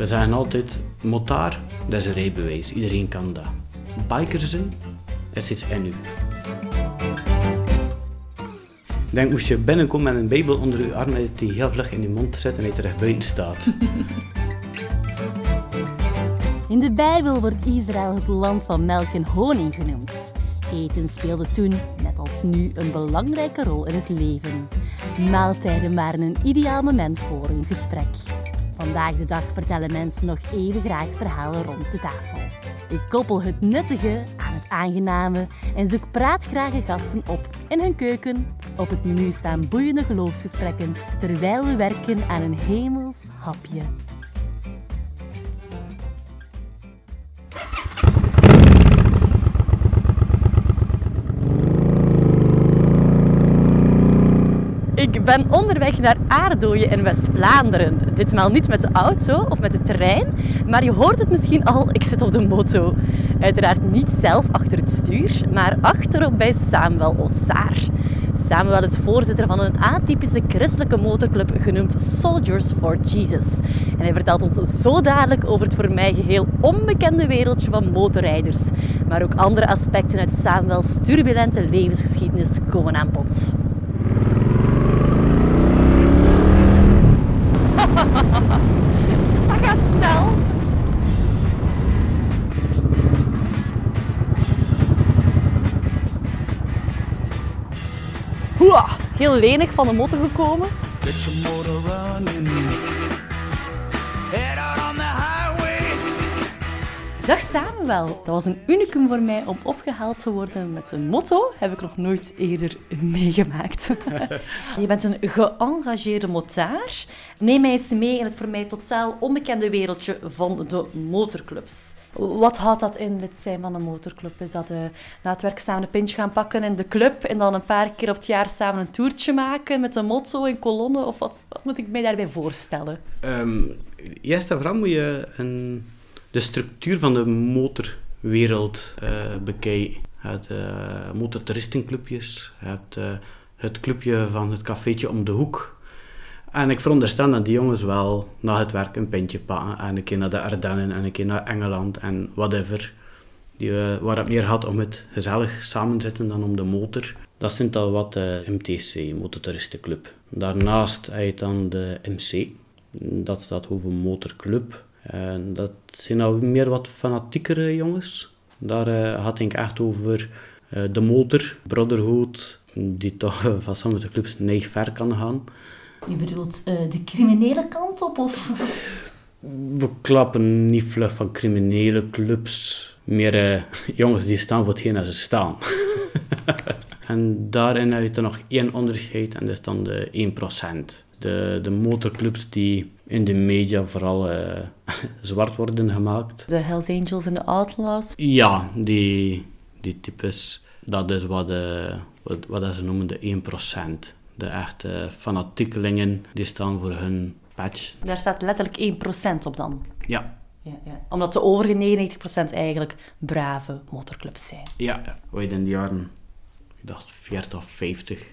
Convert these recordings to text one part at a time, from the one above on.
We zeggen altijd, motaar, dat is een rijbewijs. Iedereen kan dat. Biker zijn, is iets in u. Denk, moest je binnenkomen met een bijbel onder je arm, dat die heel vlug in je mond zet en hij terug buiten staat. In de Bijbel wordt Israël het land van melk en honing genoemd. Eten speelde toen, net als nu, een belangrijke rol in het leven. Maaltijden waren een ideaal moment voor een gesprek. Vandaag de dag vertellen mensen nog even graag verhalen rond de tafel. Ik koppel het nuttige aan het aangename en zoek praatgrage gasten op in hun keuken. Op het menu staan boeiende geloofsgesprekken terwijl we werken aan een hemels hapje. Ik ben onderweg naar Aardooien in West-Vlaanderen. Ditmaal niet met de auto of met de trein, maar je hoort het misschien al, ik zit op de moto. Uiteraard niet zelf achter het stuur, maar achterop bij Samuel Ossaar. Samuel is voorzitter van een atypische christelijke motorclub genoemd Soldiers for Jesus. En hij vertelt ons zo dadelijk over het voor mij geheel onbekende wereldje van motorrijders. Maar ook andere aspecten uit Samuels turbulente levensgeschiedenis komen aan bod. Heel lenig van de motor gekomen. Get your motor running. Head out on the highway. Dag Samuel, dat was een unicum voor mij om opgehaald te worden met een motto. Heb ik nog nooit eerder meegemaakt. Je bent een geëngageerde motaar. Neem mij eens mee in het voor mij totaal onbekende wereldje van de motorclubs. Wat houdt dat in, lid zijn van een motorclub? Is dat eh, na het werk samen een pintje gaan pakken in de club en dan een paar keer op het jaar samen een toertje maken met een motto en kolonne? Of wat, wat moet ik mij daarbij voorstellen? Ehm, eerst en vooral moet je een, de structuur van de motorwereld bekijken. Je hebt uh, je hebt het clubje van het cafeetje om de hoek. En ik veronderstel dat die jongens wel na het werk een pintje pakken en een keer naar de Ardennen en een keer naar Engeland en whatever. Die, eh, waar het meer gaat om het gezellig samenzitten dan om de motor. Dat zijn al wat de MTC, Motortoeristenclub. Daarnaast heb je dan de MC, dat staat over motorclub. En dat zijn al meer wat fanatiekere jongens. Daar uh, gaat ik echt over de motor, Brotherhood, die toch van sommige clubs neig ver kan gaan. Je bedoelt uh, de criminele kant op? Of? We klappen niet vlug van criminele clubs, meer jongens die staan voor hetgeen dat ze staan. en daarin heb je er nog één onderscheid en dat is dan de 1%. De, de motorclubs die in de media vooral uh, zwart worden gemaakt. De Hells Angels en de Outlaws? Ja, die, die types. Dat is wat, de, wat, wat ze noemen de 1%. De echte fanatiekelingen die staan voor hun patch. Daar staat letterlijk 1% op dan? Ja. Ja, ja. Omdat de overige 99% eigenlijk brave motorclubs zijn. Ja, ooit in de jaren, ik dacht 40 of 50,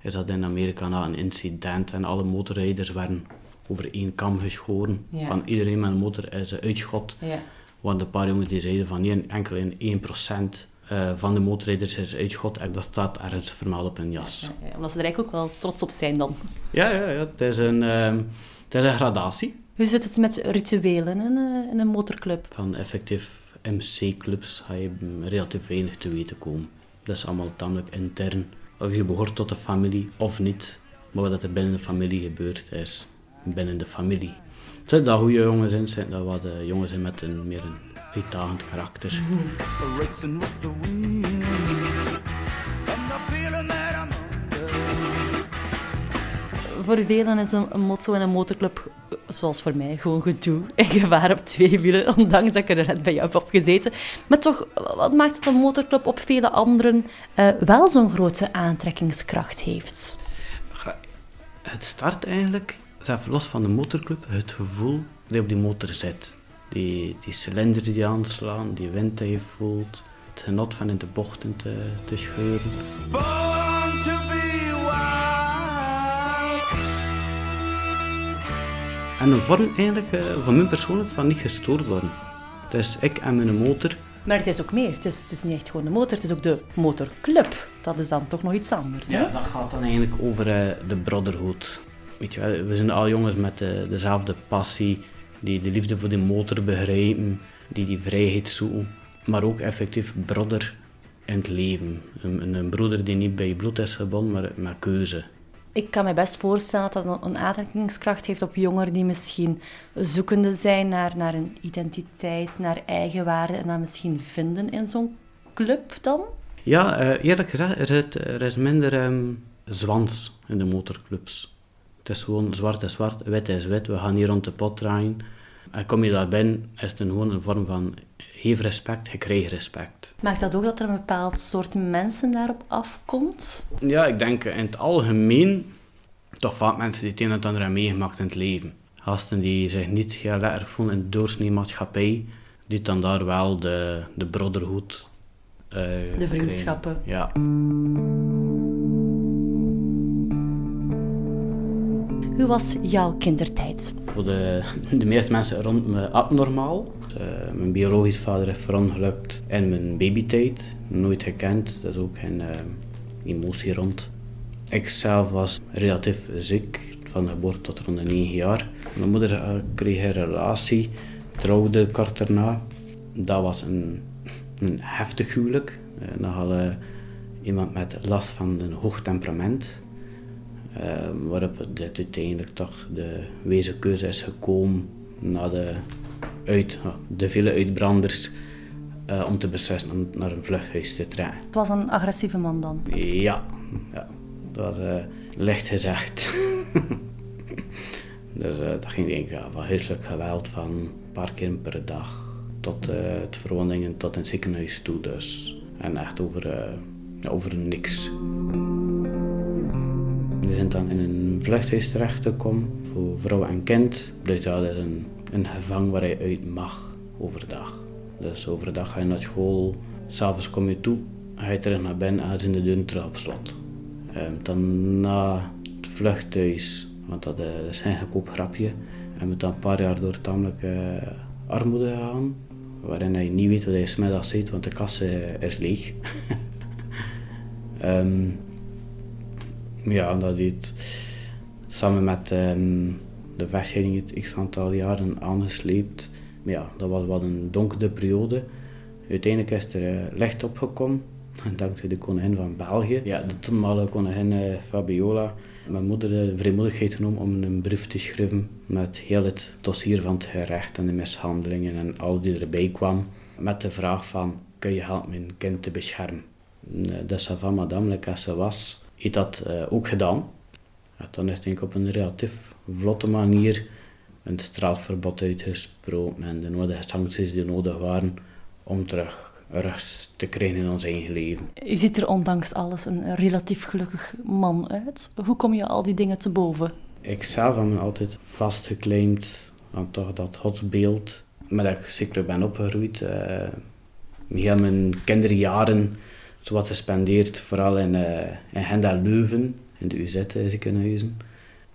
is dat in Amerika na een incident en alle motorrijders werden over één kam geschoren. Ja. Van iedereen met een motor is uitschot. Ja. Want een paar jongens die zeiden van nee, enkel in 1% uh, van de motorrijders is uitschot en dat staat ergens vermeld op hun jas. Ja, ja, omdat ze er eigenlijk ook wel trots op zijn dan. Ja, ja, ja. Het, is een, het is een gradatie. Hoe zit het met rituelen in een, in een motorclub? Van effectief MC-clubs ga je relatief weinig te weten komen. Dat is allemaal tamelijk intern. Of je behoort tot de familie of niet. Maar wat er binnen de familie gebeurt, is binnen de familie. Dat goede jongens in, zijn dat wat jongens in met een meer een uitdagend karakter. Voor velen is een, motto in een motorclub, zoals voor mij, gewoon gedoe en gevaar op twee wielen, ondanks dat ik er net bij jou heb opgezeten. Maar toch, wat maakt dat een motorclub op vele anderen uh, wel zo'n grote aantrekkingskracht heeft? Het start eigenlijk, zelfs los van de motorclub, het gevoel dat je op die motor zit. Die, die cilinders die aanslaan, die wind die je voelt, het genot van in de bochten te, te scheuren. Born to be wild. En een vorm eigenlijk, eh, voor mij persoonlijk, van niet gestoord worden. Dus ik en mijn motor, Maar het is ook meer. Het is, het is niet echt gewoon de motor, het is ook de motorclub. Dat is dan toch nog iets anders. Hè? ja, dat gaat dan eigenlijk over eh, de brotherhood. Weet je wel, we zijn al jongens met de, dezelfde passie, die de liefde voor de motor begrijpen, die die vrijheid zoeken. Maar ook effectief brother in het leven. Een, een, broeder die niet bij je bloed is gebonden, maar met keuze. Ik kan me best voorstellen dat dat een aantrekkingskracht heeft op jongeren die misschien zoekende zijn naar, naar een identiteit, naar eigenwaarde en dat misschien vinden in zo'n club dan. Ja, eh, eerlijk gezegd, er, er is minder ehm, zwans in de motorclubs. Het is gewoon zwart is zwart, wit is wit. We gaan hier rond de pot draaien. En kom je daar binnen, is het een, gewoon een vorm van geef respect, je krijgt respect. Maakt dat ook dat er een bepaald soort mensen daarop afkomt? Ja, ik denk in het algemeen toch vaak mensen die het een en het ander hebben meegemaakt in het leven. Gasten die zich niet heel lekker voelen in de doorsneemaatschappij, die dan daar wel de, de brotherhood eh, De vriendschappen. krijgen. Ja. Hoe was jouw kindertijd? Voor de, de meeste mensen rond me abnormaal. Eh, mijn biologisch vader is verongelukt in mijn babytijd. Nooit gekend, dat is ook geen eh, emotie rond. Ik zelf was relatief ziek, van geboorte tot rond de 9 jaar. Mijn moeder eh, kreeg een relatie, trouwde kort daarna. Dat was een, een heftig huwelijk. Nogal iemand met last van een hoog temperament. Eh, waarop dit uiteindelijk toch de wezen keuze is gekomen na de, uit, de vele uitbranders eh, om te beslissen om naar een vluchthuis te trekken. Het was een agressieve man dan. Ja, ja dat was eh, licht gezegd. dus eh, dat ging denk ik ja, van huiselijk geweld van een paar keer per dag tot het verwondingen tot het ziekenhuis toe. Dus. En echt over, over niks. Dan in een vluchthuis terechtgekomen voor vrouw en kind. Dus dat is een, een gevang waar je uit mag overdag. Dus overdag ga je naar school, s'avonds kom je toe, ga je terug naar binnen en is in de deur op slot. Ehm, dan na het vluchthuis, want dat, eh, is een goedkoop grapje, en we dan een paar jaar door tamelijke eh, armoede gegaan, waarin je niet weet wat je smiddags ziet, want de kassa is leeg. Ehm, ja, dat heeft samen met ehm, de vechtscheiding het x aantal jaren aangesleept. Maar ja, dat was wat een donkere periode. Uiteindelijk is er eh, licht opgekomen, dankzij de koningin van België. Ja, de toenmalige koningin eh, Fabiola. Mijn moeder de vrijmoedigheid genomen om een brief te schrijven met heel het dossier van het gerecht en de mishandelingen en al die erbij kwam. Met de vraag van, kun je helpen mijn kind te beschermen? De savant madame, like als ze was, heeft dat eh, ook gedaan. Ja, dan is denk ik op een relatief vlotte manier een straatverbod uitgesproken en de nodige sancties die nodig waren om terug rust te krijgen in ons eigen leven. Je ziet er ondanks alles een relatief gelukkig man uit. Hoe kom je al die dingen te boven? Ik zelf heb me altijd vastgeclaimd aan toch dat godsbeeld, met dat ik zeker ben opgegroeid. eh heel mijn kinderjaren zowat gespendeerd, vooral in, eh in Gent en Leuven, in de UZ ziekenhuizen,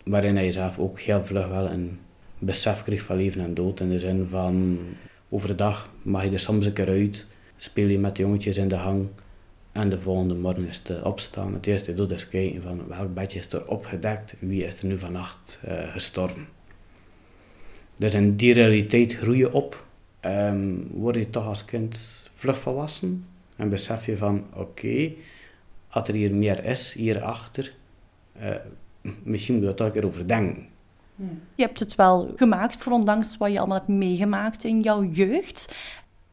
waarin hij zelf ook heel vlug wel een besef kreeg van leven en dood, in de zin van overdag mag je er soms een keer uit, speel je met de jongetjes in de hang en de volgende morgen is het opstaan. Het eerste doet is kijken van welk bedje is er opgedekt, wie is er nu vannacht eh, gestorven. Dus in die realiteit groei je op, ehm, word je toch als kind vlug volwassen en besef je van oké, als er hier meer is, hierachter, eh misschien moet je daar toch een keer over denken. Je hebt het wel gemaakt, voor ondanks wat je allemaal hebt meegemaakt in jouw jeugd.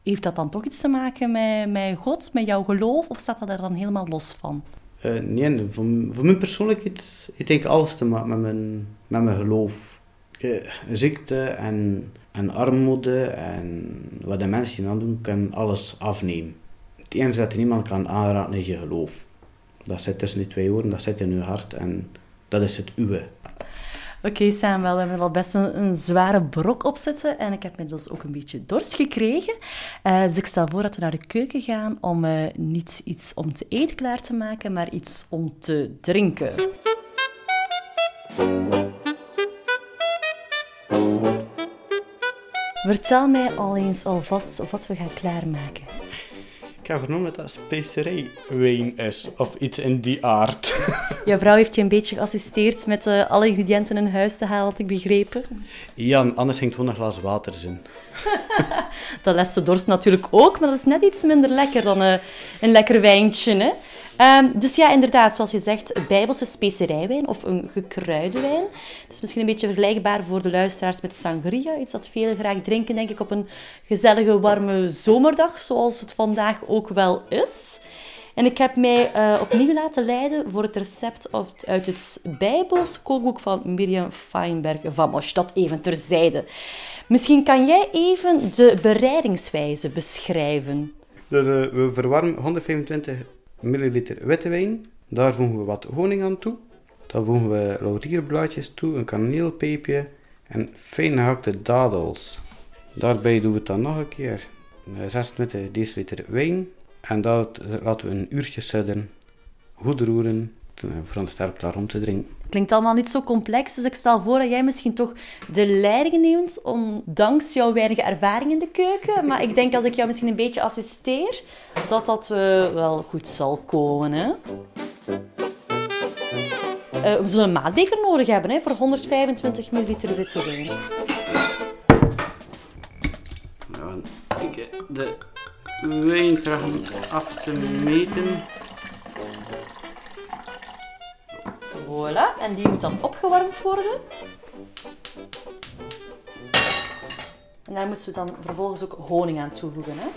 Heeft dat dan toch iets te maken met, met God, met jouw geloof, of staat dat er dan helemaal los van? Eh, nee, voor, voor mijn persoonlijkheid heeft denk ik alles te maken met mijn, met mijn geloof. Eh, ziekte en, en armoede en wat de mensen hier aan doen, kan alles afnemen. Het enige dat er niemand kan aanraken is je geloof. Dat zit tussen die twee oren, dat zit in je hart en dat is het uwe. Oké, Samuel, we hebben al best een, zware brok opzetten en ik heb inmiddels ook een beetje dorst gekregen. Eh, dus ik stel voor dat we naar de keuken gaan om eh, niet iets om te eten klaar te maken, maar iets om te drinken. Vertel mij al eens alvast wat we gaan klaarmaken. Ik heb vernomen dat dat specerijwijn is, of iets in die aard. Jouw vrouw heeft je een beetje geassisteerd met eh, alle ingrediënten in huis te halen, had ik begrepen. Jan, anders ging het gewoon een glas water zijn. Dat lest de dorst natuurlijk ook, maar dat is net iets minder lekker dan eh, een lekker wijntje. Hè? Ehm, dus ja, inderdaad, zoals je zegt, bijbelse specerijwijn of een gekruide wijn. Het is misschien een beetje vergelijkbaar voor de luisteraars met sangria. Iets dat velen graag drinken, denk ik, op een gezellige, warme zomerdag, zoals het vandaag ook wel is. En ik heb mij eh, opnieuw laten leiden voor het recept uit- uit het Bijbels kookboek van Mirjam Feinberg van Mosch. Dat even terzijde. Misschien kan jij even de bereidingswijze beschrijven. Dus eh, we verwarmen 125 milliliter witte wijn. Daar voegen we wat honing aan toe. Dan voegen we laurierblaadjes toe, een kaneelpeepje en fijn gehakte dadels. Daarbij doen we het dan nog een keer. eh, 26 deciliter wijn. En dat laten we een uurtje sudderen. Goed roeren. Ons sterk klaar om te drinken. Klinkt allemaal niet zo complex, dus ik stel voor dat jij misschien toch de leiding neemt, ondanks jouw weinige ervaring in de keuken. Maar ik denk als ik jou misschien een beetje assisteer, dat dat eh, wel goed zal komen. Hè? Eh, we zullen een maatbeker nodig hebben hè, voor 125 milliliter witte wijn. Nou, ik de wijn trachten af te meten. Voilà, en die moet dan opgewarmd worden. En daar moeten we dan vervolgens ook honing aan toevoegen. Hè?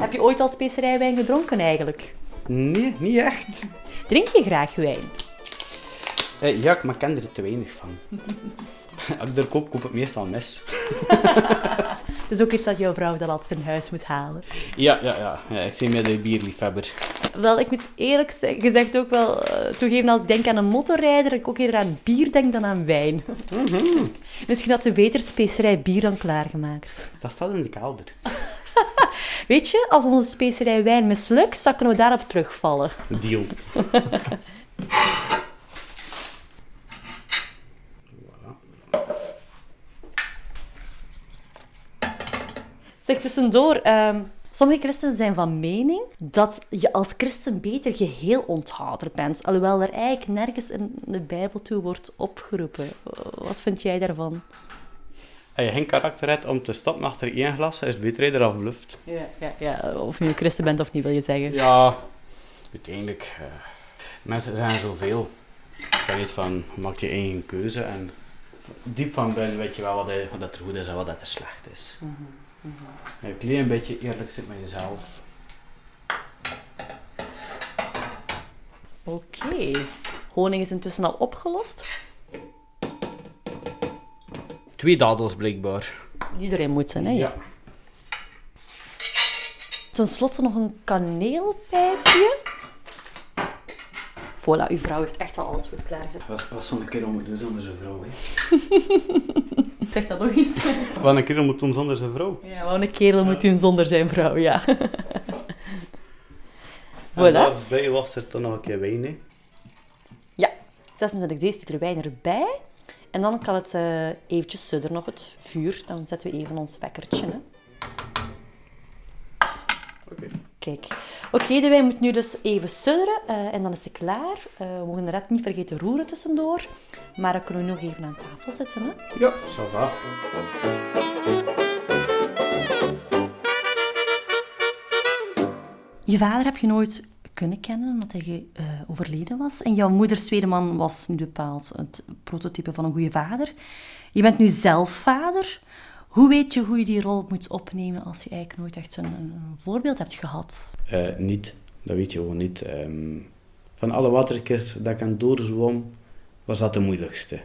Heb je ooit al specerijwijn gedronken eigenlijk? Nee, niet echt. Drink je graag wijn? Eh, ja, maar ik ken er te weinig van. Als ik er koop, koop ik meestal mis. Dus ook iets dat jouw vrouw dan altijd in huis moet halen. Ja, ja, ja. ja ik ben meer de bierliefhebber. Wel, ik moet eerlijk ze- gezegd ook wel eh, toegeven, als ik denk aan een motorrijder, dat ik ook eerder aan bier denk dan aan wijn. Misschien had we beter specerij bier dan klaargemaakt. Dat staat in de kelder. Weet je, als onze specerij wijn mislukt, dan kunnen we daarop terugvallen. Deal. Zeg tussendoor, ehm, sommige christenen zijn van mening dat je als christen beter geheel onthouder bent. Alhoewel er eigenlijk nergens in de Bijbel toe wordt opgeroepen. Wat vind jij daarvan? Als je geen karakter hebt om te stappen achter één glas, is het beter eraf bluft. Ja, ja, ja, of je christen bent of niet, wil je zeggen. Ja, uiteindelijk. eh, mensen zijn zoveel. Je weet van, maak je eigen keuze en diep van binnen weet je wel wat, wat er goed is en wat er slecht is. Een klein beetje eerlijk zijn met jezelf. Oké. Honing is intussen al opgelost. Twee dadels blijkbaar. Die erin moet zijn, hè? Ja. Ten slotte nog een kaneelpijpje. Voilà, uw vrouw heeft echt al alles goed klaargezet. Was, was zo'n kerel moet doen zonder zijn vrouw, hè? Zeg dat nog eens. Wat een kerel moet doen zonder zijn vrouw. Ja, wat een kerel moet doen zonder zijn vrouw, ja. Voilà. daarbij was er dan nog een keer wijn, hè? Ja, 26 deciliter wijn erbij. En dan kan het eh eventjes sudderen op het vuur. Dan zetten we even ons wekkertje. Hè. Oké. Kijk. Oké, de wijn moet nu dus even sudderen. eh, en dan is ze klaar. Eh, we mogen net niet vergeten roeren tussendoor. Maar dan kunnen we nog even aan tafel zitten. Hè. Ja, ça va. Je vader heb je nooit kunnen kennen, omdat hij eh, overleden was. En jouw moeders tweede man was niet bepaald het prototype van een goede vader. Je bent nu zelf vader. Hoe weet je hoe je die rol moet opnemen als je eigenlijk nooit echt een, een voorbeeld hebt gehad? Eh, niet, dat weet je gewoon niet. Ehm, van alle waterkers dat ik aan doorzwom, was dat de moeilijkste. Op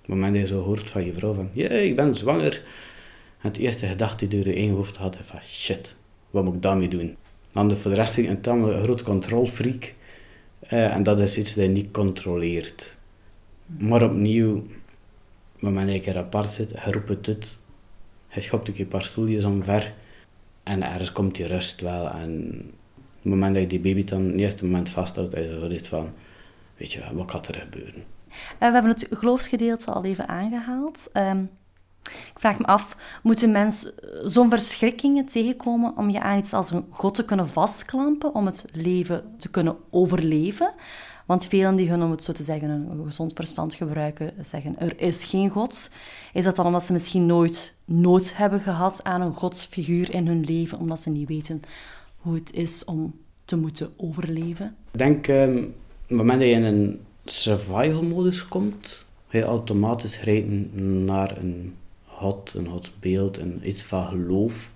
het moment dat je zo hoort van je vrouw van, ja, ik ben zwanger. Het eerste gedachte die je in je hoofd had, van, shit, wat moet ik daarmee doen? Dan de rest een tamelijk groot controlfreak. Eh, en dat is iets dat je niet controleert. Maar opnieuw, op het moment dat je er apart zit, je roept het. Je schopt ook een paar stoeltjes omver. En ergens komt die rust wel. En op het moment dat je die baby dan het eerste moment vasthoudt, is het zoiets van, weet je wat gaat er gebeuren? Eh, we hebben het geloofsgedeelte al even aangehaald. Ehm, Ik vraag me af, moet een mens zo'n verschrikkingen tegenkomen om je aan iets als een god te kunnen vastklampen, om het leven te kunnen overleven? Want velen die hun, om het zo te zeggen, een gezond verstand gebruiken, zeggen er is geen god. Is dat dan omdat ze misschien nooit nood hebben gehad aan een godsfiguur in hun leven, omdat ze niet weten hoe het is om te moeten overleven? Ik denk, ehm, op het moment dat je in een survival modus komt, ga je automatisch rijden naar een god, een godsbeeld, een, iets van geloof.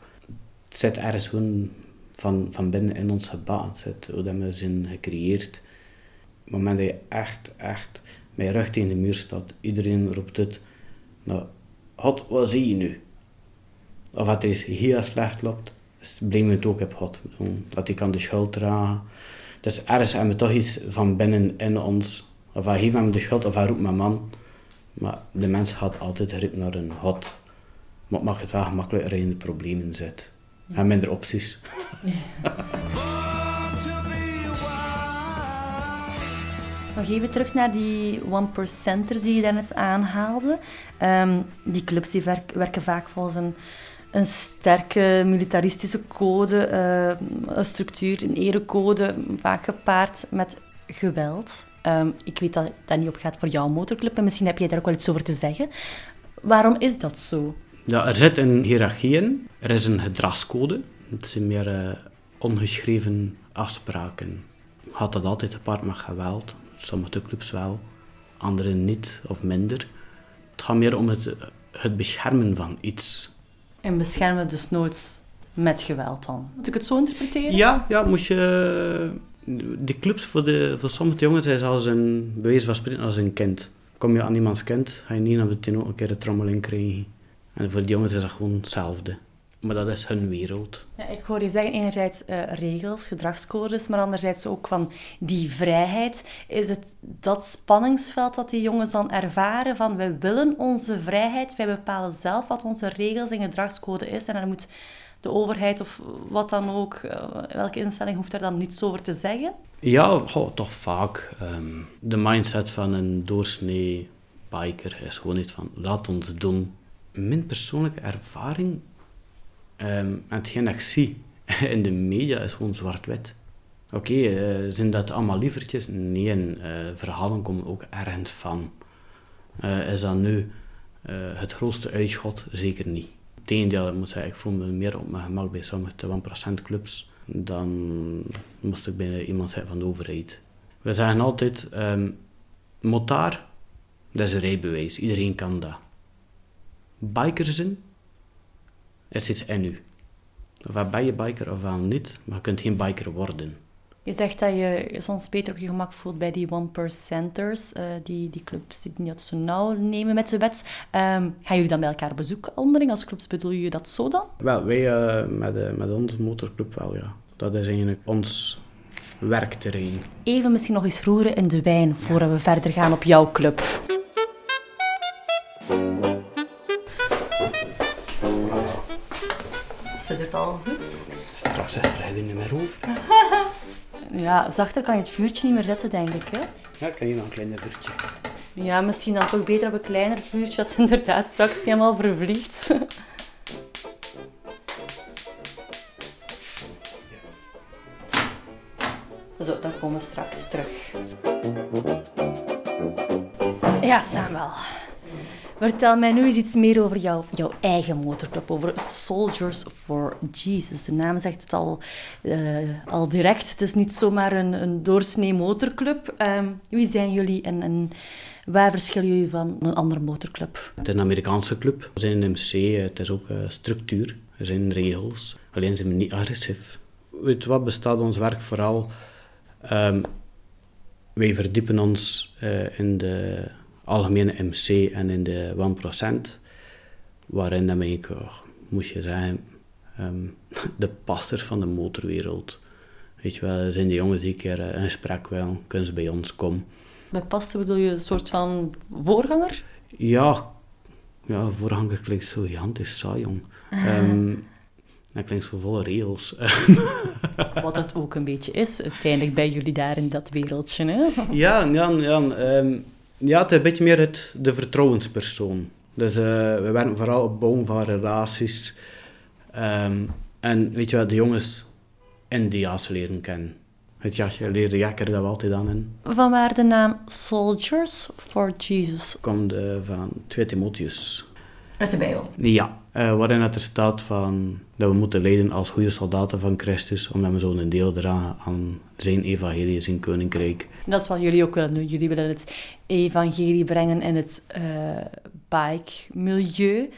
Het zit ergens gewoon van, van binnen in ons gebaat. Het hoe dat we zijn gecreëerd. Op het moment dat je echt, echt met je rug tegen de muur staat, iedereen roept het. Nou, God, wat zie je nu? Of dat er eens heel slecht loopt, dus breng het ook op God. Dat hij kan de schuld dragen. Dus ergens hebben we toch iets van binnen in ons. Of hij geeft hem de schuld, of hij roept mijn man. Maar de mens gaat altijd geroepen naar een God. Maar het mag het wel gemakkelijker in de problemen zit. En minder opties. Nog even terug naar die one-percenters die je daarnet aanhaalde. Ehm, die clubs die werk- werken vaak volgens een, een sterke militaristische code, eh, een structuur, een erecode, vaak gepaard met geweld. Ehm, ik weet dat dat niet op gaat voor jouw motorclub, en misschien heb jij daar ook wel iets over te zeggen. Waarom is dat zo? Ja, er zit een hiërarchie in. Er is een gedragscode. Het zijn meer eh, ongeschreven afspraken. Gaat dat altijd gepaard met geweld? Sommige clubs wel, andere niet of minder. Het gaat meer om het beschermen van iets. En beschermen dus nooit met geweld dan. Moet ik het zo interpreteren? Ja, ja moest je... Die clubs voor, de, voor sommige jongens is als een, bij wijze van als een kind. Kom je aan iemands kind, ga je niet naar meteen ook een keer een trommeling krijgen. En voor die jongens is dat gewoon hetzelfde. Maar dat is hun wereld. Ja, ik hoor je zeggen enerzijds eh, regels, gedragscodes, maar anderzijds ook van die vrijheid. Is het dat spanningsveld dat die jongens dan ervaren van wij willen onze vrijheid, wij bepalen zelf wat onze regels en gedragscode is en dan moet de overheid of wat dan ook, eh, welke instelling hoeft daar dan niets over te zeggen? Ja, toch vaak. Ehm, de mindset van een doorsnee biker is gewoon niet van laat ons doen. Mijn persoonlijke ervaring ehm, en hetgeen ik zie in de media is gewoon zwart-wit. Oké, eh, zijn dat allemaal lievertjes? Nee, eh, verhalen komen ook ergens van. Eh, is dat nu het grootste uitschot? Zeker niet. Tegendeel, ik moet zeggen, ik voel me meer op mijn gemak bij sommige 1% clubs dan moest ik bij iemand zijn van de overheid. We zeggen altijd, ehm motaar, dat is een rijbewijs. Iedereen kan dat. Biker zijn, is iets in u. Ofwel ben je biker ofwel niet, maar je kunt geen biker worden. Je zegt dat je je soms beter op je gemak voelt bij die one-percenters, eh, die, die clubs die niet altijd zo nauw nemen met de wet. Ehm, gaan jullie dan bij elkaar bezoeken onderling als clubs? Bedoel je dat zo dan? Wel, wij eh, met, eh, met onze motorclub wel, ja. Dat is eigenlijk ons werkterrein. Even misschien nog eens roeren in de wijn voordat we verder gaan op jouw club. Zit het al goed? Straks zegt er niet meer over. Ja, zachter kan je het vuurtje niet meer zetten, denk ik. Hè? Ja, ik kan hier nog een klein vuurtje. Ja, misschien dan toch beter op een kleiner vuurtje dat inderdaad straks niet helemaal vervliegt. Zo, dan komen we straks terug. Ja, Samuel. Vertel mij nu eens iets meer over jouw, jouw eigen motorclub, over Soldiers for Jesus. De naam zegt het al, eh, al direct. Het is niet zomaar een, een doorsnee motorclub. Ehm, wie zijn jullie en, en waar verschillen jullie van een andere motorclub? Het is een Amerikaanse club. We zijn een MC, eh, het is ook eh, structuur. Er zijn regels. Alleen zijn we niet agressief. Uit wat bestaat ons werk vooral? Ehm, wij verdiepen ons in de algemene MC en in de 1%, waarin dat ik, oh, moest je zeggen, ehm, de pasters van de motorwereld. Weet je wel, zijn die jongens die een keer eh, een gesprek willen, kunnen ze bij ons komen. Met pasten bedoel je een soort van voorganger? Ja, ja voorganger klinkt zo gigantisch saai, jong. Ehm, dat klinkt zo volle regels. Wat het ook een beetje is, uiteindelijk bij jullie daar in dat wereldje. Hè? ja, ja, ja, ehm, ja, het is een beetje meer het, de vertrouwenspersoon. Dus eh, we werken vooral op bouwen van relaties. Ehm, en weet je wat, de jongens in die jas leren kennen. Het jasje leren jakker dat we altijd aan in. Vanwaar de naam Soldiers for Jesus. Komt eh, van 2 Timotheus. Uit de Bijbel. Ja, eh, waarin het er staat van dat we moeten lijden als goede soldaten van Christus, omdat we zo'n deel dragen aan zijn evangelie, zijn koninkrijk. En dat is wat jullie ook willen doen. Jullie willen het evangelie brengen in het eh bike-milieu.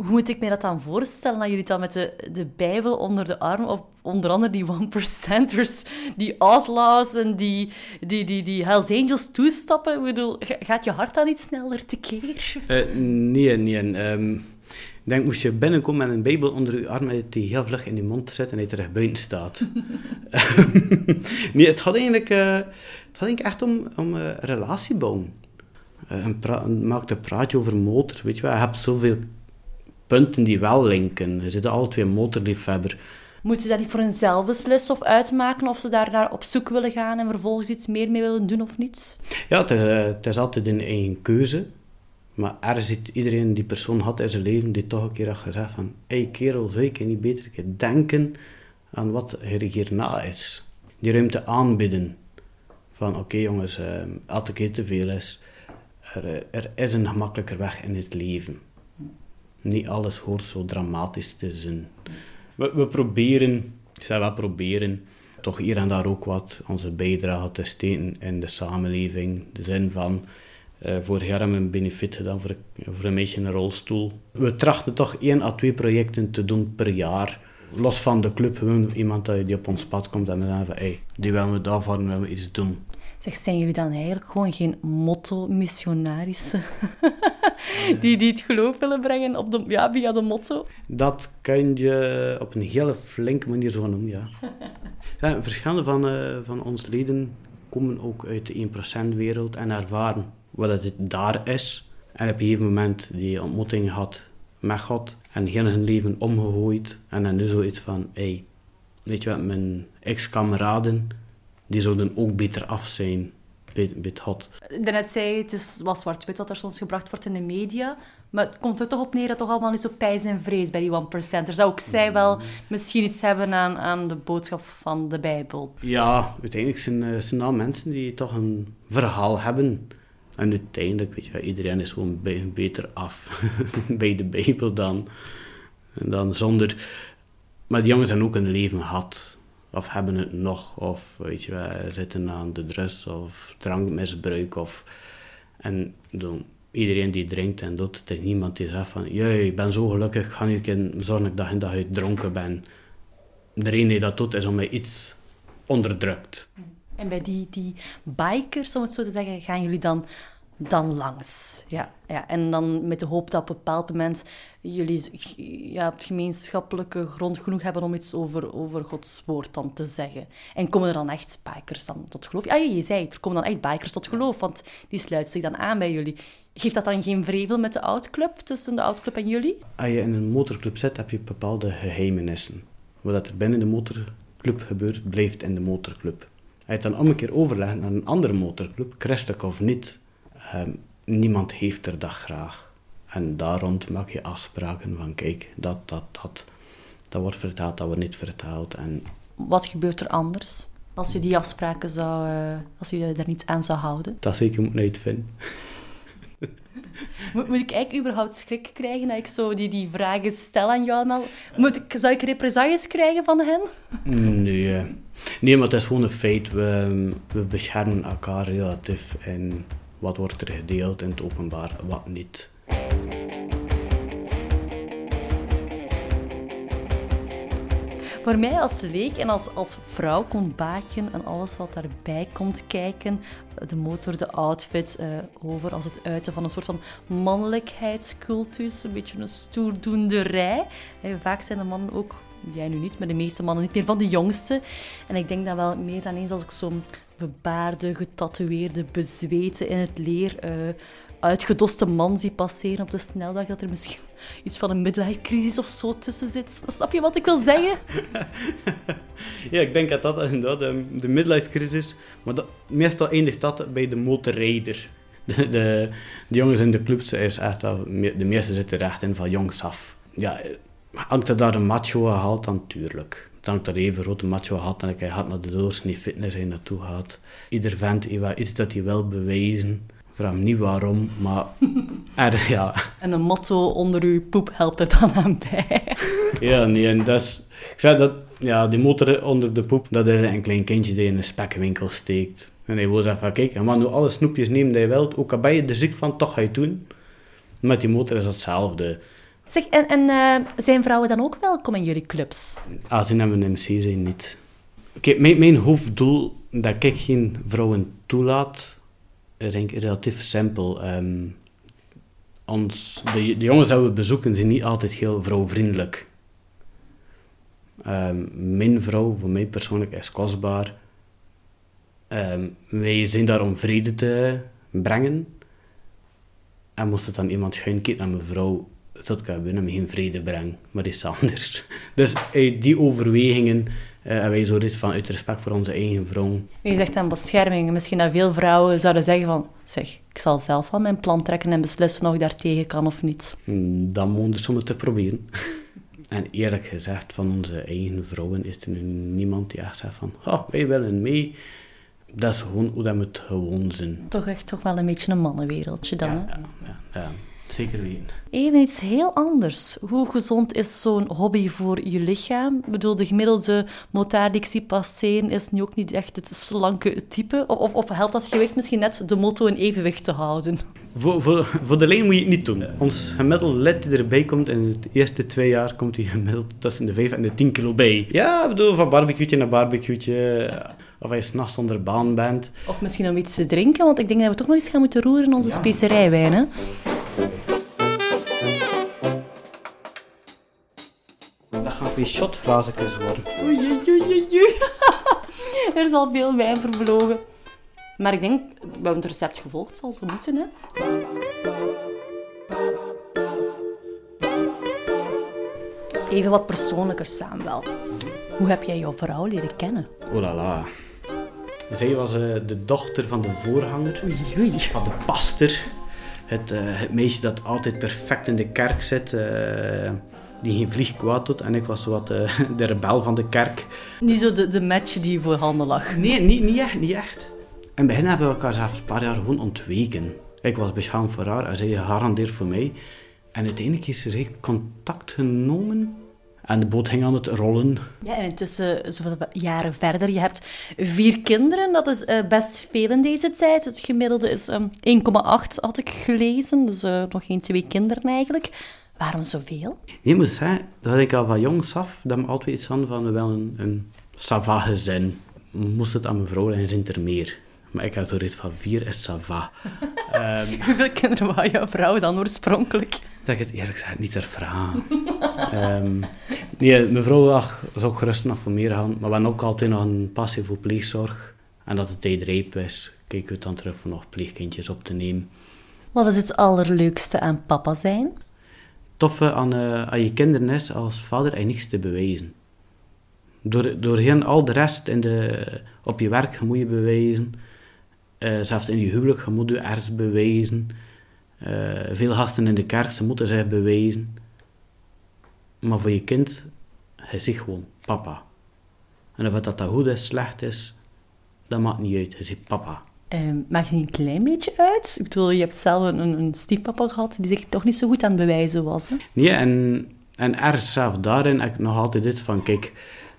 Hoe moet ik mij dat dan voorstellen, dat jullie dan met de, de Bijbel onder de arm, op onder andere die one-percenters, die outlaws en die, die, die, die Hells Angels toestappen? Ik bedoel, ga- gaat je hart dan iets sneller tekeer? Eh, nee, nee. ehm, ik denk, moest je binnenkomen met een bijbel onder je arm, dat die heel vlug in je mond zet en hij terug buiten staat. nee, het gaat eigenlijk, eh, het gaat eigenlijk echt om, om eh, relatie bouwen. Een pra- een- maakt een praatje over motor, weet je wel. Je hebt zoveel punten die wel linken. Je zit alle twee een motorliefhebber. Moeten ze dat niet voor hunzelf beslissen of uitmaken of ze daar naar op zoek willen gaan en vervolgens iets meer mee willen doen of niet? Ja, het is, eh, het is altijd een eigen keuze. Maar er zit iedereen die persoon had in zijn leven die toch een keer had gezegd van hé hey, kerel, zou ik niet beter een denken aan wat er hierna is. Die ruimte aanbieden. Van oké jongens, eh, elke keer te veel is. Er, eh, er is een gemakkelijker weg in het leven. Niet alles hoort zo dramatisch te zijn. We, we proberen, ik zeg wel proberen, toch hier en daar ook wat onze bijdrage te steken in de samenleving. De zin van, eh vorig jaar hebben we een benefit gedaan voor, voor een meisje in een rolstoel. We trachten toch één à twee projecten te doen per jaar. Los van de club, gewoon iemand die op ons pad komt en zeggen van, hey, die willen we daarvoor willen we iets doen. Zeg, zijn jullie dan eigenlijk gewoon geen motto-missionarissen? die, die het geloof willen brengen op de, ja, via de motto? Dat kan je op een hele flinke manier zo noemen, ja. ja verschillende van, eh, van onze leden komen ook uit de 1%-wereld en ervaren wat het daar is. En op een gegeven moment die ontmoeting gehad met God en heel hun leven omgegooid. En dan nu zoiets van, hey, weet je wat, mijn ex-kameraden, die zouden ook beter af zijn bij, bij God. Daarnet zei je, het is wel zwart-wit wat er soms gebracht wordt in de media. Maar het komt er toch op neer dat toch allemaal niet zo pijs en vrees bij die one-percenters. Dat ook zij wel misschien iets hebben aan, aan de boodschap van de Bijbel. Ja, uiteindelijk zijn, eh, zijn dat mensen die toch een verhaal hebben. En uiteindelijk, weet je, iedereen is gewoon be- beter af bij de Bijbel dan, dan zonder. Maar die jongens hebben ook een leven gehad. Of hebben het nog. Of weet je, zitten aan de drugs of drankmisbruik. Of, en dan, iedereen die drinkt en doet, is niemand die zegt van... Jee, ik ben zo gelukkig, ik ga niet een zorgen ik dag in dag uit dronken ben. De reden die dat doet, is om mij iets onderdrukt. En bij die, die bikers, om het zo te zeggen, gaan jullie dan, dan langs. Ja, ja. En dan met de hoop dat op een bepaald moment jullie ja, het gemeenschappelijke grond genoeg hebben om iets over, over Gods woord dan te zeggen. En komen er dan echt bikers dan tot geloof? Ja, je zei het, er komen dan echt bikers tot geloof, want die sluiten zich dan aan bij jullie. Geeft dat dan geen vrevel met de oudclub, tussen de oudclub en jullie? Als je in een motorclub zit, heb je bepaalde geheimenissen. Wat er binnen de motorclub gebeurt, blijft in de motorclub. Als je het dan om een keer overlegt naar een andere motorclub, christelijk of niet, ehm, niemand heeft er dat graag. En daar rond maak je afspraken van, kijk, dat, dat, dat, dat wordt vertaald, dat wordt niet vertaald. En Wat gebeurt er anders als je die afspraken zou, eh, als je daar niet aan zou houden? dat zeker moet uitvinden. Moet, moet ik eigenlijk überhaupt schrik krijgen dat ik zo die, die vragen stel aan jou allemaal? Moet ik, zou ik represailles krijgen van hen? Nee, nee, maar het is gewoon een feit. We, we beschermen elkaar relatief in wat wordt er gedeeld in het openbaar, wat niet. Voor mij als leek en als, als vrouw komt baken en alles wat daarbij komt kijken, de motor, de outfit, eh, over als het uiten van een soort van mannelijkheidscultus, een beetje een stoerdoenderij. Eh, vaak zijn de mannen ook, jij nu niet, maar de meeste mannen niet meer van de jongste. En ik denk dan wel meer dan eens als ik zo'n bebaarde, getatoeëerde, bezweten in het leer, eh, uitgedoste man zie passeren op de snelweg, dat er misschien iets van een midlife crisis of zo tussen zit. Snap je wat ik wil zeggen? Ja, ik denk dat dat inderdaad de, de midlife crisis, maar meestal eindigt dat bij de motorrijder. De, de, jongens in de clubs is echt wel, de meeste zitten er echt in van jongs af. Ja, eh, hangt er daar een macho gehaald dan? Tuurlijk. Dan hangt er even grote macho gehaald en ik had naar de doorsnee fitness hij naartoe gaat. Ieder vent heeft wel iets dat hij wil bewijzen. Vraag niet waarom, maar er, ja. En een motto onder uw poep helpt er dan aan bij. Ja, nee, en dat is... Ik zei dat, ja, die motor onder de poep, dat is een klein kindje die in een spekwinkel steekt. En hij wil zeggen van, kijk, je mag nu alle snoepjes nemen die je wilt, ook al ben je er ziek van, toch ga je het doen. Met die motor is hetzelfde. Zeg, en, eh, zijn vrouwen dan ook welkom in jullie clubs? Aangezien hebben we een MC zijn niet. Oké, mijn, mijn hoofddoel dat ik geen vrouwen toelaat, is denk relatief simpel. Ehm, ons, de, de jongens die we bezoeken zijn niet altijd heel vrouwvriendelijk. Ehm, mijn vrouw, voor mij persoonlijk, is kostbaar. Ehm, wij zijn daar om vrede te brengen. En moest het dan iemand schuin kijken naar mijn vrouw, dat kan binnen me geen vrede brengen, maar iets anders. Dus uit die overwegingen eh, hebben wij zo dit van uit respect voor onze eigen vrouw. Je zegt aan bescherming. Misschien dat veel vrouwen zouden zeggen van... Zeg, ik zal zelf wel mijn plan trekken en beslissen of ik daartegen kan of niet. Hmm, Dan we het soms te proberen. En eerlijk gezegd, van onze eigen vrouwen is er nu niemand die echt zegt van oh, wij willen mee. Dat is gewoon hoe dat moet gewoon zijn. Toch echt toch wel een beetje een mannenwereldje dan? Ja, ja, ja, zeker weten. Even iets heel anders. Hoe gezond is zo'n hobby voor je lichaam? Ik bedoel, de gemiddelde motaar die ik zie passeren is nu ook niet echt het slanke type. Of, of, of helpt dat gewicht misschien net de motto in evenwicht te houden? Voor, voor, voor de lijn moet je het niet doen. Ons gemiddeld lid die erbij komt, in de eerste twee jaar komt hij gemiddeld tussen de 5 en de 10 kilo bij. Ja, ik bedoel, van barbecue naar barbecue. Of als je s'nachts onder baan bent. Of misschien om iets te drinken, want ik denk dat we toch nog eens gaan moeten roeren in onze specerijwijn. Hè? Dat gaan weer shotglazen worden. Oei, oei, oei, oei, er is al veel wijn vervlogen. Maar ik denk, we hebben het recept gevolgd, zal zo moeten. Hè? Even wat persoonlijker Samuel. Hoe heb jij jouw vrouw leren kennen? Oh la la. Zij was eh, de dochter van de voorganger, Oei, oei. van de pastor. Het, eh, het meisje dat altijd perfect in de kerk zit, eh, die geen vlieg kwaad doet. En ik was wat eh, de rebel van de kerk. Niet zo de, de match die voor handen lag. Nee, niet, niet echt, niet echt. In het begin hebben we elkaar zelfs een paar jaar gewoon ontweken. Ik was beschaamd voor haar en zij gegarandeerd voor mij. En uiteindelijk is er contact genomen. En de boot ging aan het rollen. Ja, en intussen zoveel jaren verder. Je hebt vier kinderen, dat is eh, best veel in deze tijd. Het gemiddelde is ehm, 1,8 had ik gelezen, dus eh, nog geen twee kinderen eigenlijk. Waarom zoveel? Je moet zeggen, dat had ik al van jongs af, dat me altijd iets aan van wel een, een gezin. Moest het aan mijn vrouw en zijn er meer. Maar ik had zoiets van vier is sava. Ehm, Hoeveel kinderen wou jouw vrouw dan oorspronkelijk? dat ik het eerlijk gezegd niet vragen. Ehm, nee, mijn vrouw ach, zou ook gerust nog voor meer gaan. Maar we hebben ook altijd nog een passie voor pleegzorg. En dat het tijd rijp is, kijken we dan terug voor nog pleegkindjes op te nemen. Wat is het allerleukste aan papa zijn? toffe aan, eh, aan je kinderen is als vader en niets te bewijzen. Door, doorheen al de rest in de, op je werk moet je bewijzen. Eh, zelfs in je huwelijk je moet je ergens bewijzen. Eh, veel gasten in de kerk, ze moeten zich bewijzen. Maar voor je kind, hij zegt gewoon papa. En of dat, dat goed is, slecht is, dat maakt niet uit. Hij zegt papa. Ehm, maakt het niet een klein beetje uit? Ik bedoel, je hebt zelf een, een stiefpapa gehad die zich toch niet zo goed aan het bewijzen was. Hè? Nee, en, en ergens zelf daarin heb ik nog altijd dit van, kijk,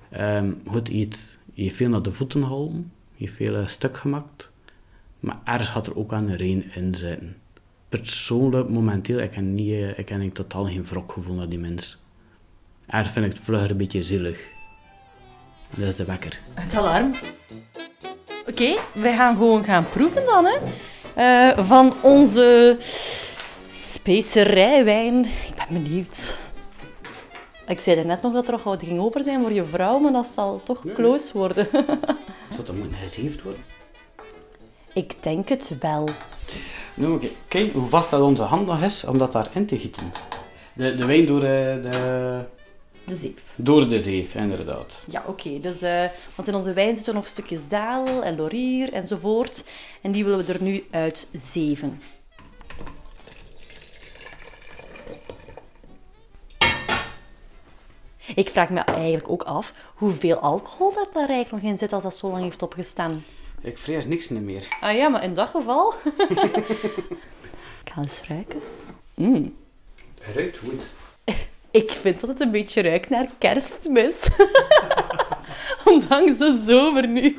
ehm goed, je je veel naar de voeten geholpen, je heeft veel eh, stuk gemaakt, maar ergens had er ook aan een reen in zitten. Persoonlijk, momenteel, ik heb, niet, ik heb eigenlijk totaal geen wrokgevoel naar die mens. Ergens vind ik het vlugger een beetje zielig. Dat is de wekker. Het alarm. Oké, wij gaan gewoon gaan proeven dan, hè. Eh, van onze specerijwijn. Ik ben benieuwd. Ik zei er net nog dat er nog wat ging over zijn voor je vrouw, maar dat zal toch close worden. Zou dat moeten gezeefd worden? Ik denk het wel. Nou, oké. Kijk hoe vast dat onze hand nog is om dat daarin te gieten. De, de wijn door eh, de, De zeef. Door de zeef, inderdaad. Ja, oké. Dus, eh, want in onze wijn zitten nog stukjes dadel en laurier enzovoort. En die willen we er nu uit zeven. Ik vraag me eigenlijk ook af hoeveel alcohol dat daar eigenlijk nog in zit als dat zo lang heeft opgestaan. Ik vrees niks meer. Ah ja, maar in dat geval... ik ga eens ruiken. Mm. Ruikt goed. Ik vind dat het een beetje ruikt naar kerstmis. Ondanks de zomer nu.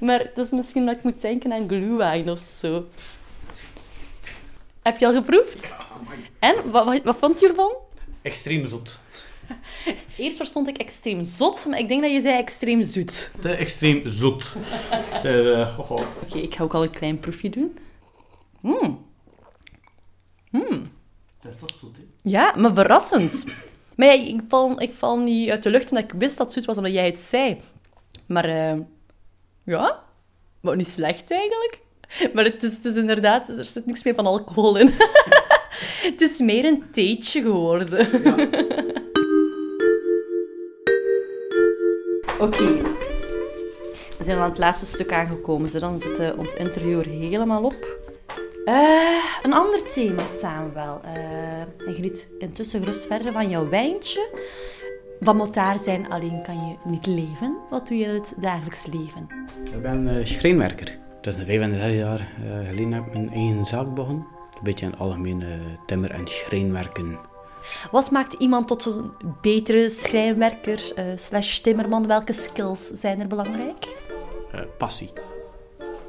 Maar dat is misschien dat ik moet denken aan glühwein of zo. Heb je al geproefd? En, wat, wat, wat vond je ervan? Extreem zoet. Eerst verstond ik extreem zot, maar ik denk dat je zei extreem zoet. Te extreem zoet. Eh, oh, oh. Oké, ik ga ook al een klein proefje doen. Mm. Het is toch zoet, hè? Ja, maar verrassend. Maar ja, ik, val, ik val niet uit de lucht omdat ik wist dat het zoet was, omdat jij het zei. Maar eh, ja, maar niet slecht eigenlijk. Maar het is, het is inderdaad, er zit niks meer van alcohol in. het is meer een theetje geworden. Oké. We zijn aan het laatste stuk aangekomen. Zo, dan zit eh, ons interview er helemaal op. Eh, een ander thema, Samuel. Eh en geniet intussen gerust verder van jouw wijntje. Wat moet daar zijn, alleen kan je niet leven. Wat doe je in het dagelijks leven? Ik ben eh schreenwerker. Tussen 35 jaar eh, geleden heb ik mijn eigen zaak begonnen. Een beetje algemeen eh, timmer- en schreenwerken. Wat maakt iemand tot een betere schrijnwerker eh, slash timmerman? Welke skills zijn er belangrijk? Eh, passie.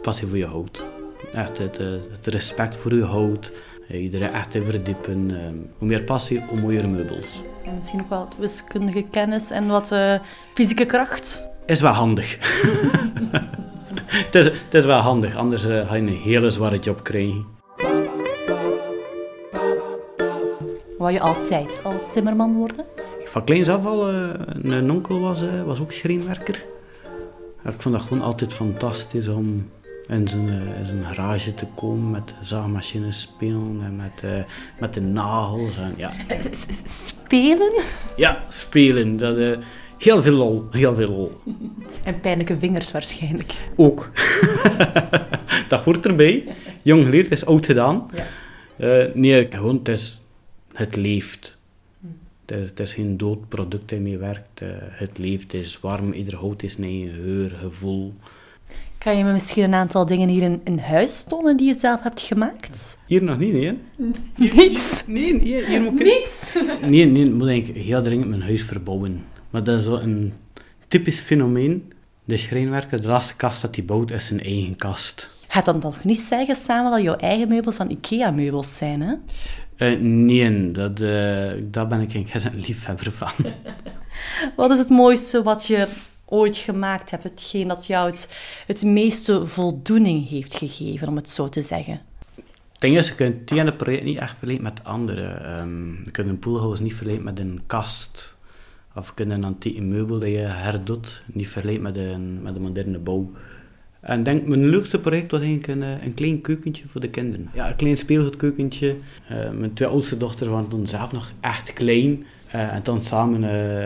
Passie voor je hout. Echt het, eh, het respect voor je hout. Iedereen echt te verdiepen. Eh, hoe meer passie, hoe mooier meubels. En misschien ook wel wat wiskundige kennis en wat fysieke kracht. Is wel handig. het, is, het is wel handig, anders ga je een hele zware job krijgen. Wou je altijd al timmerman worden? Van kleins af al, eh, een onkel was, eh, was ook schreenwerker. Ik vond dat gewoon altijd fantastisch om in zijn, eh, in zijn garage te komen met zaagmachines spelen en met, met de nagels. En, ja. Spelen? ja, spelen. Dat, heel veel lol, heel veel lol. En pijnlijke vingers waarschijnlijk. Ook. dat hoort erbij. Jong geleerd is oud gedaan. Ja. Nee, gewoon, het, is, het leeft. Het is, het is geen dood product dat je mee werkt. Eh, het leeft, het is warm, ieder hout is een eigen geur, gevoel. Kan je me misschien een aantal dingen hier in, in huis tonen die je zelf hebt gemaakt? Hier nog niet, nee. Niets. Nee, hier, hier moet ik... Niets. Nee, nee, ik moet eigenlijk heel dringend mijn huis verbouwen. Maar dat is zo een typisch fenomeen. De schrijnwerker, de laatste kast dat hij bouwt, is zijn eigen kast. Gaat dan nog niet zeggen samen dat jouw eigen meubels dan IKEA-meubels zijn, hè? Eh, nee, dat, eh, daar ben ik eigenlijk een liefhebber van. Wat is het mooiste wat je ooit gemaakt hebt? Hetgeen dat jou het, het meeste voldoening heeft gegeven, om het zo te zeggen. Ten eerste, je kunt het ene project niet echt vergelijken met het andere. Ehm, je kunt een poolhouse niet vergelijken met een kast. Of je kunt een antieke meubel dat je herdoet niet vergelijken met een, met een moderne bouw. En denk, mijn leukste project was eigenlijk een, eh, een klein keukentje voor de kinderen. Ja, een klein speelgoedkeukentje. Eh, mijn twee oudste dochters waren toen zelf nog echt klein. Eh, en dan samen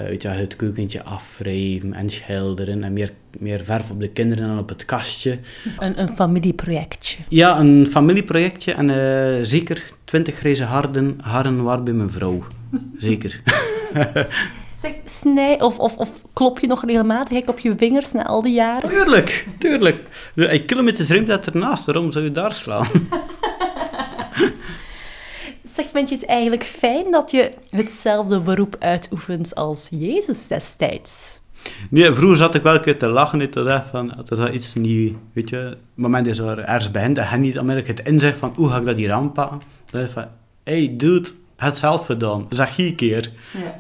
weet je, het keukentje afwrijven en schilderen. En meer, meer verf op de kinderen dan op het kastje. Een, een familieprojectje. Ja, een familieprojectje en zeker 20 grijze harden, haren waar bij mijn vrouw. Zeker. Zeg, snij of, of, of klop je nog regelmatig op je vingers na al die jaren? tuurlijk, tuurlijk. Een kilometers ruimte ernaast, waarom zou je daar slaan? Zeg, vind je het eigenlijk fijn dat je hetzelfde beroep uitoefent als Jezus destijds? Nee, vroeger zat ik wel een keer te lachen, niet te zeggen van, dat is iets niet, weet je, het moment is er ergens begint en niet onmiddellijk het inzicht van, hoe ga ik dat hier aanpakken? Dan is van, hey dude, het zelf gedaan, zeg je een keer.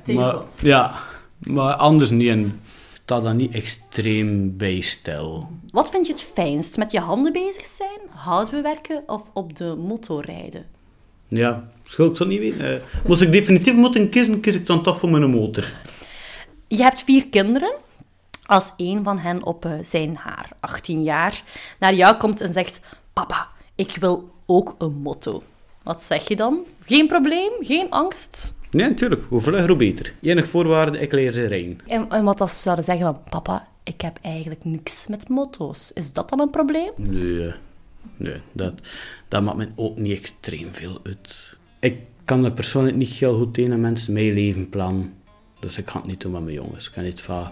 Ja, maar, Ja, maar anders niet, en ik sta daar niet extreem bij stil. Wat vind je het fijnst? Met je handen bezig zijn, houtbewerken of op de motor rijden? Ja, zou ik zo niet weten. Eh, moest ik definitief moeten kiezen, kies ik dan toch voor mijn motor. Je hebt vier kinderen. Als een van hen op eh, zijn haar 18 jaar naar jou komt en zegt: Papa, ik wil ook een motto. Wat zeg je dan? Geen probleem, geen angst. Nee, natuurlijk. Hoe vlugger, hoe beter. Enig voorwaarde, ik leer ze rijden. En, en wat als ze zouden zeggen van... Papa, ik heb eigenlijk niks met motto's. Is dat dan een probleem? Nee, nee dat, dat maakt me ook niet extreem veel uit. Ik kan er persoonlijk niet heel goed tegen mensen mijn leven plannen. Dus ik ga het niet doen met mijn jongens. Ik kan niet van...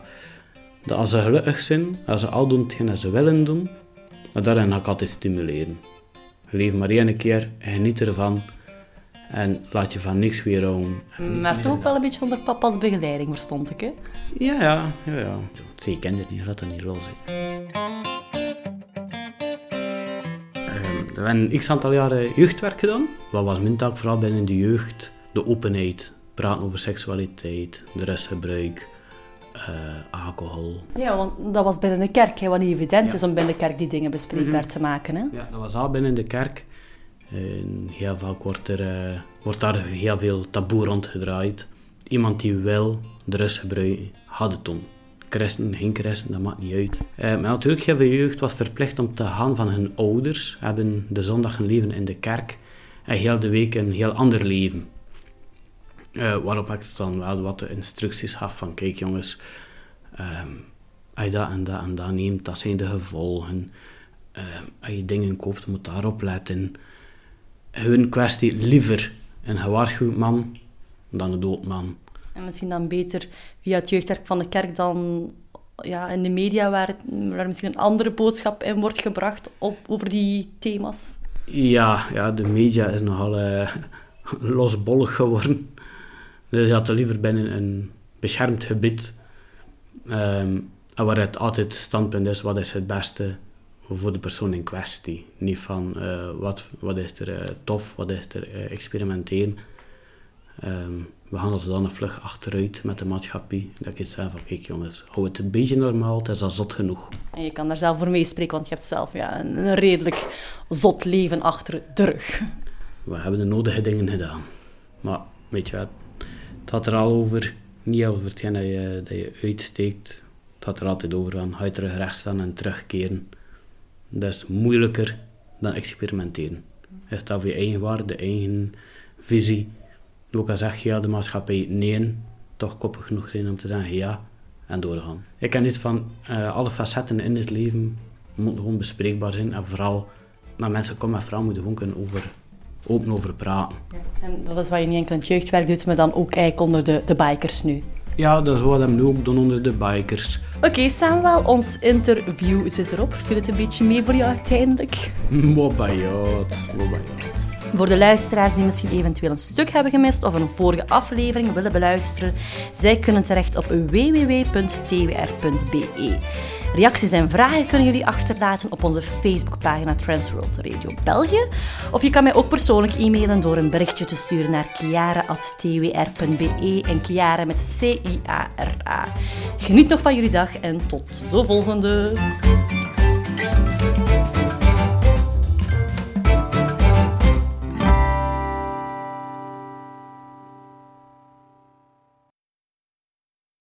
Dat als ze gelukkig zijn, als ze al doen hetgeen dat ze willen doen, dan daarin ga ik altijd stimuleren. Leef maar één keer, geniet ervan en laat je van niks weer houden. Maar toch ook wel een beetje onder papa's begeleiding, verstond ik, hè? Ja, ja, ja, ja. Het niet, laat dat niet los. hè. Ehm, We hebben een x-aantal jaren jeugdwerk gedaan. Wat was mijn taak? Vooral binnen de jeugd. De openheid, praten over seksualiteit, de eh, alcohol. Ja, want dat was binnen de kerk, hè, wat niet evident Ja. is om binnen de kerk die dingen bespreekbaar te maken, hè? Ja, dat was al binnen de kerk. En heel vaak wordt, er, eh, wordt daar heel veel taboe rond gedraaid. Iemand die wil de rust gebruiken, had het doen. Christen, geen christen, dat maakt niet uit. Eh, maar natuurlijk, heel veel jeugd was verplicht om te gaan van hun ouders. Hebben de zondag een leven in de kerk en heel de week een heel ander leven. Eh, waarop ik dan wel wat instructies gaf van, kijk jongens, ehm, als je dat en dat en dat neemt, dat zijn de gevolgen. Ehm, als je dingen koopt, moet daarop letten. Hun kwestie liever een gewaarschuwd man dan een dood man. En misschien dan beter via het jeugdwerk van de kerk dan ja, in de media, waar, het, waar misschien een andere boodschap in wordt gebracht op, over die thema's. Ja, ja, de media is nogal eh, losbollig geworden. Dus je had er liever binnen een beschermd gebied. ehm, waar het altijd standpunt is, wat is het beste voor de persoon in kwestie. Niet van eh, wat, wat is er eh, tof, wat is er eh, experimenteren. Ehm, we gaan ons dan een vlug achteruit met de maatschappij. Dat ik zeg van, kijk jongens, hou het een beetje normaal, het is al zot genoeg. En je kan daar zelf voor meespreken, want je hebt zelf ja, een, een redelijk zot leven achter de rug. we hebben de nodige dingen gedaan. Maar weet je wat, het gaat er al over, niet over hetgeen dat je, dat je uitsteekt. Het gaat er altijd over van, ga je terug rechts staan en terugkeren. Dat is moeilijker dan experimenteren. Je staat voor je eigen waarde, de eigen visie. Ook al zeg je ja, de maatschappij nee, toch koppig genoeg zijn om te zeggen ja en doorgaan. Ik ken niet van eh, alle facetten in het leven moeten gewoon bespreekbaar zijn en vooral naar mensen komen met vrouwen moeten gewoon kunnen over, open over praten. En dat is wat je niet enkel in het jeugdwerk doet, maar dan ook eigenlijk onder de, de bikers nu. Ja, dat is wat we nu ook doen onder de bikers. Oké, Samuel, ons interview zit erop. Viel het een beetje mee voor jou uiteindelijk? Mobayot, mobayot. Voor de luisteraars die misschien eventueel een stuk hebben gemist of een vorige aflevering willen beluisteren, zij kunnen terecht op www.twr.be. Reacties en vragen kunnen jullie achterlaten op onze Facebookpagina Transworld Radio België. Of je kan mij ook persoonlijk e-mailen door een berichtje te sturen naar kiara.twr.be en Kiara met C-I-A-R-A. Geniet nog van jullie dag en tot de volgende!